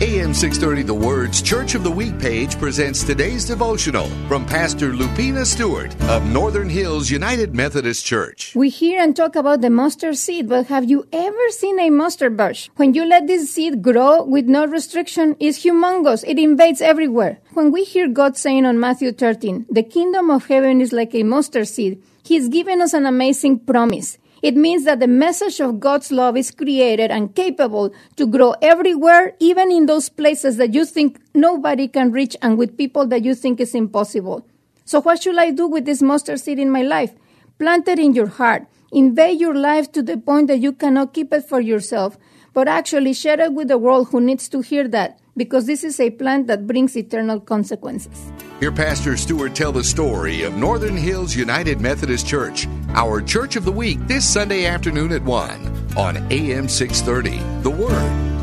AM 630 The Word's Church of the Week page presents today's devotional from Pastor Lupina Stewart of Northern Hills United Methodist Church. We hear and talk about the mustard seed, but have you ever seen a mustard bush? When you let this seed grow with no restriction, it's humongous. It invades everywhere. When we hear God saying on Matthew 13, the kingdom of heaven is like a mustard seed, He's given us an amazing promise. It means that the message of God's love is created and capable to grow everywhere, even in those places that you think nobody can reach and with people that you think is impossible. So, what should I do with this mustard seed in my life? Plant it in your heart. Invade your life to the point that you cannot keep it for yourself, but actually share it with the world who needs to hear that, because this is a plant that brings eternal consequences. Hear Pastor Stewart tell the story of Northern Hills United Methodist Church, our Church of the Week, this Sunday afternoon at 1 on AM 630. The Word.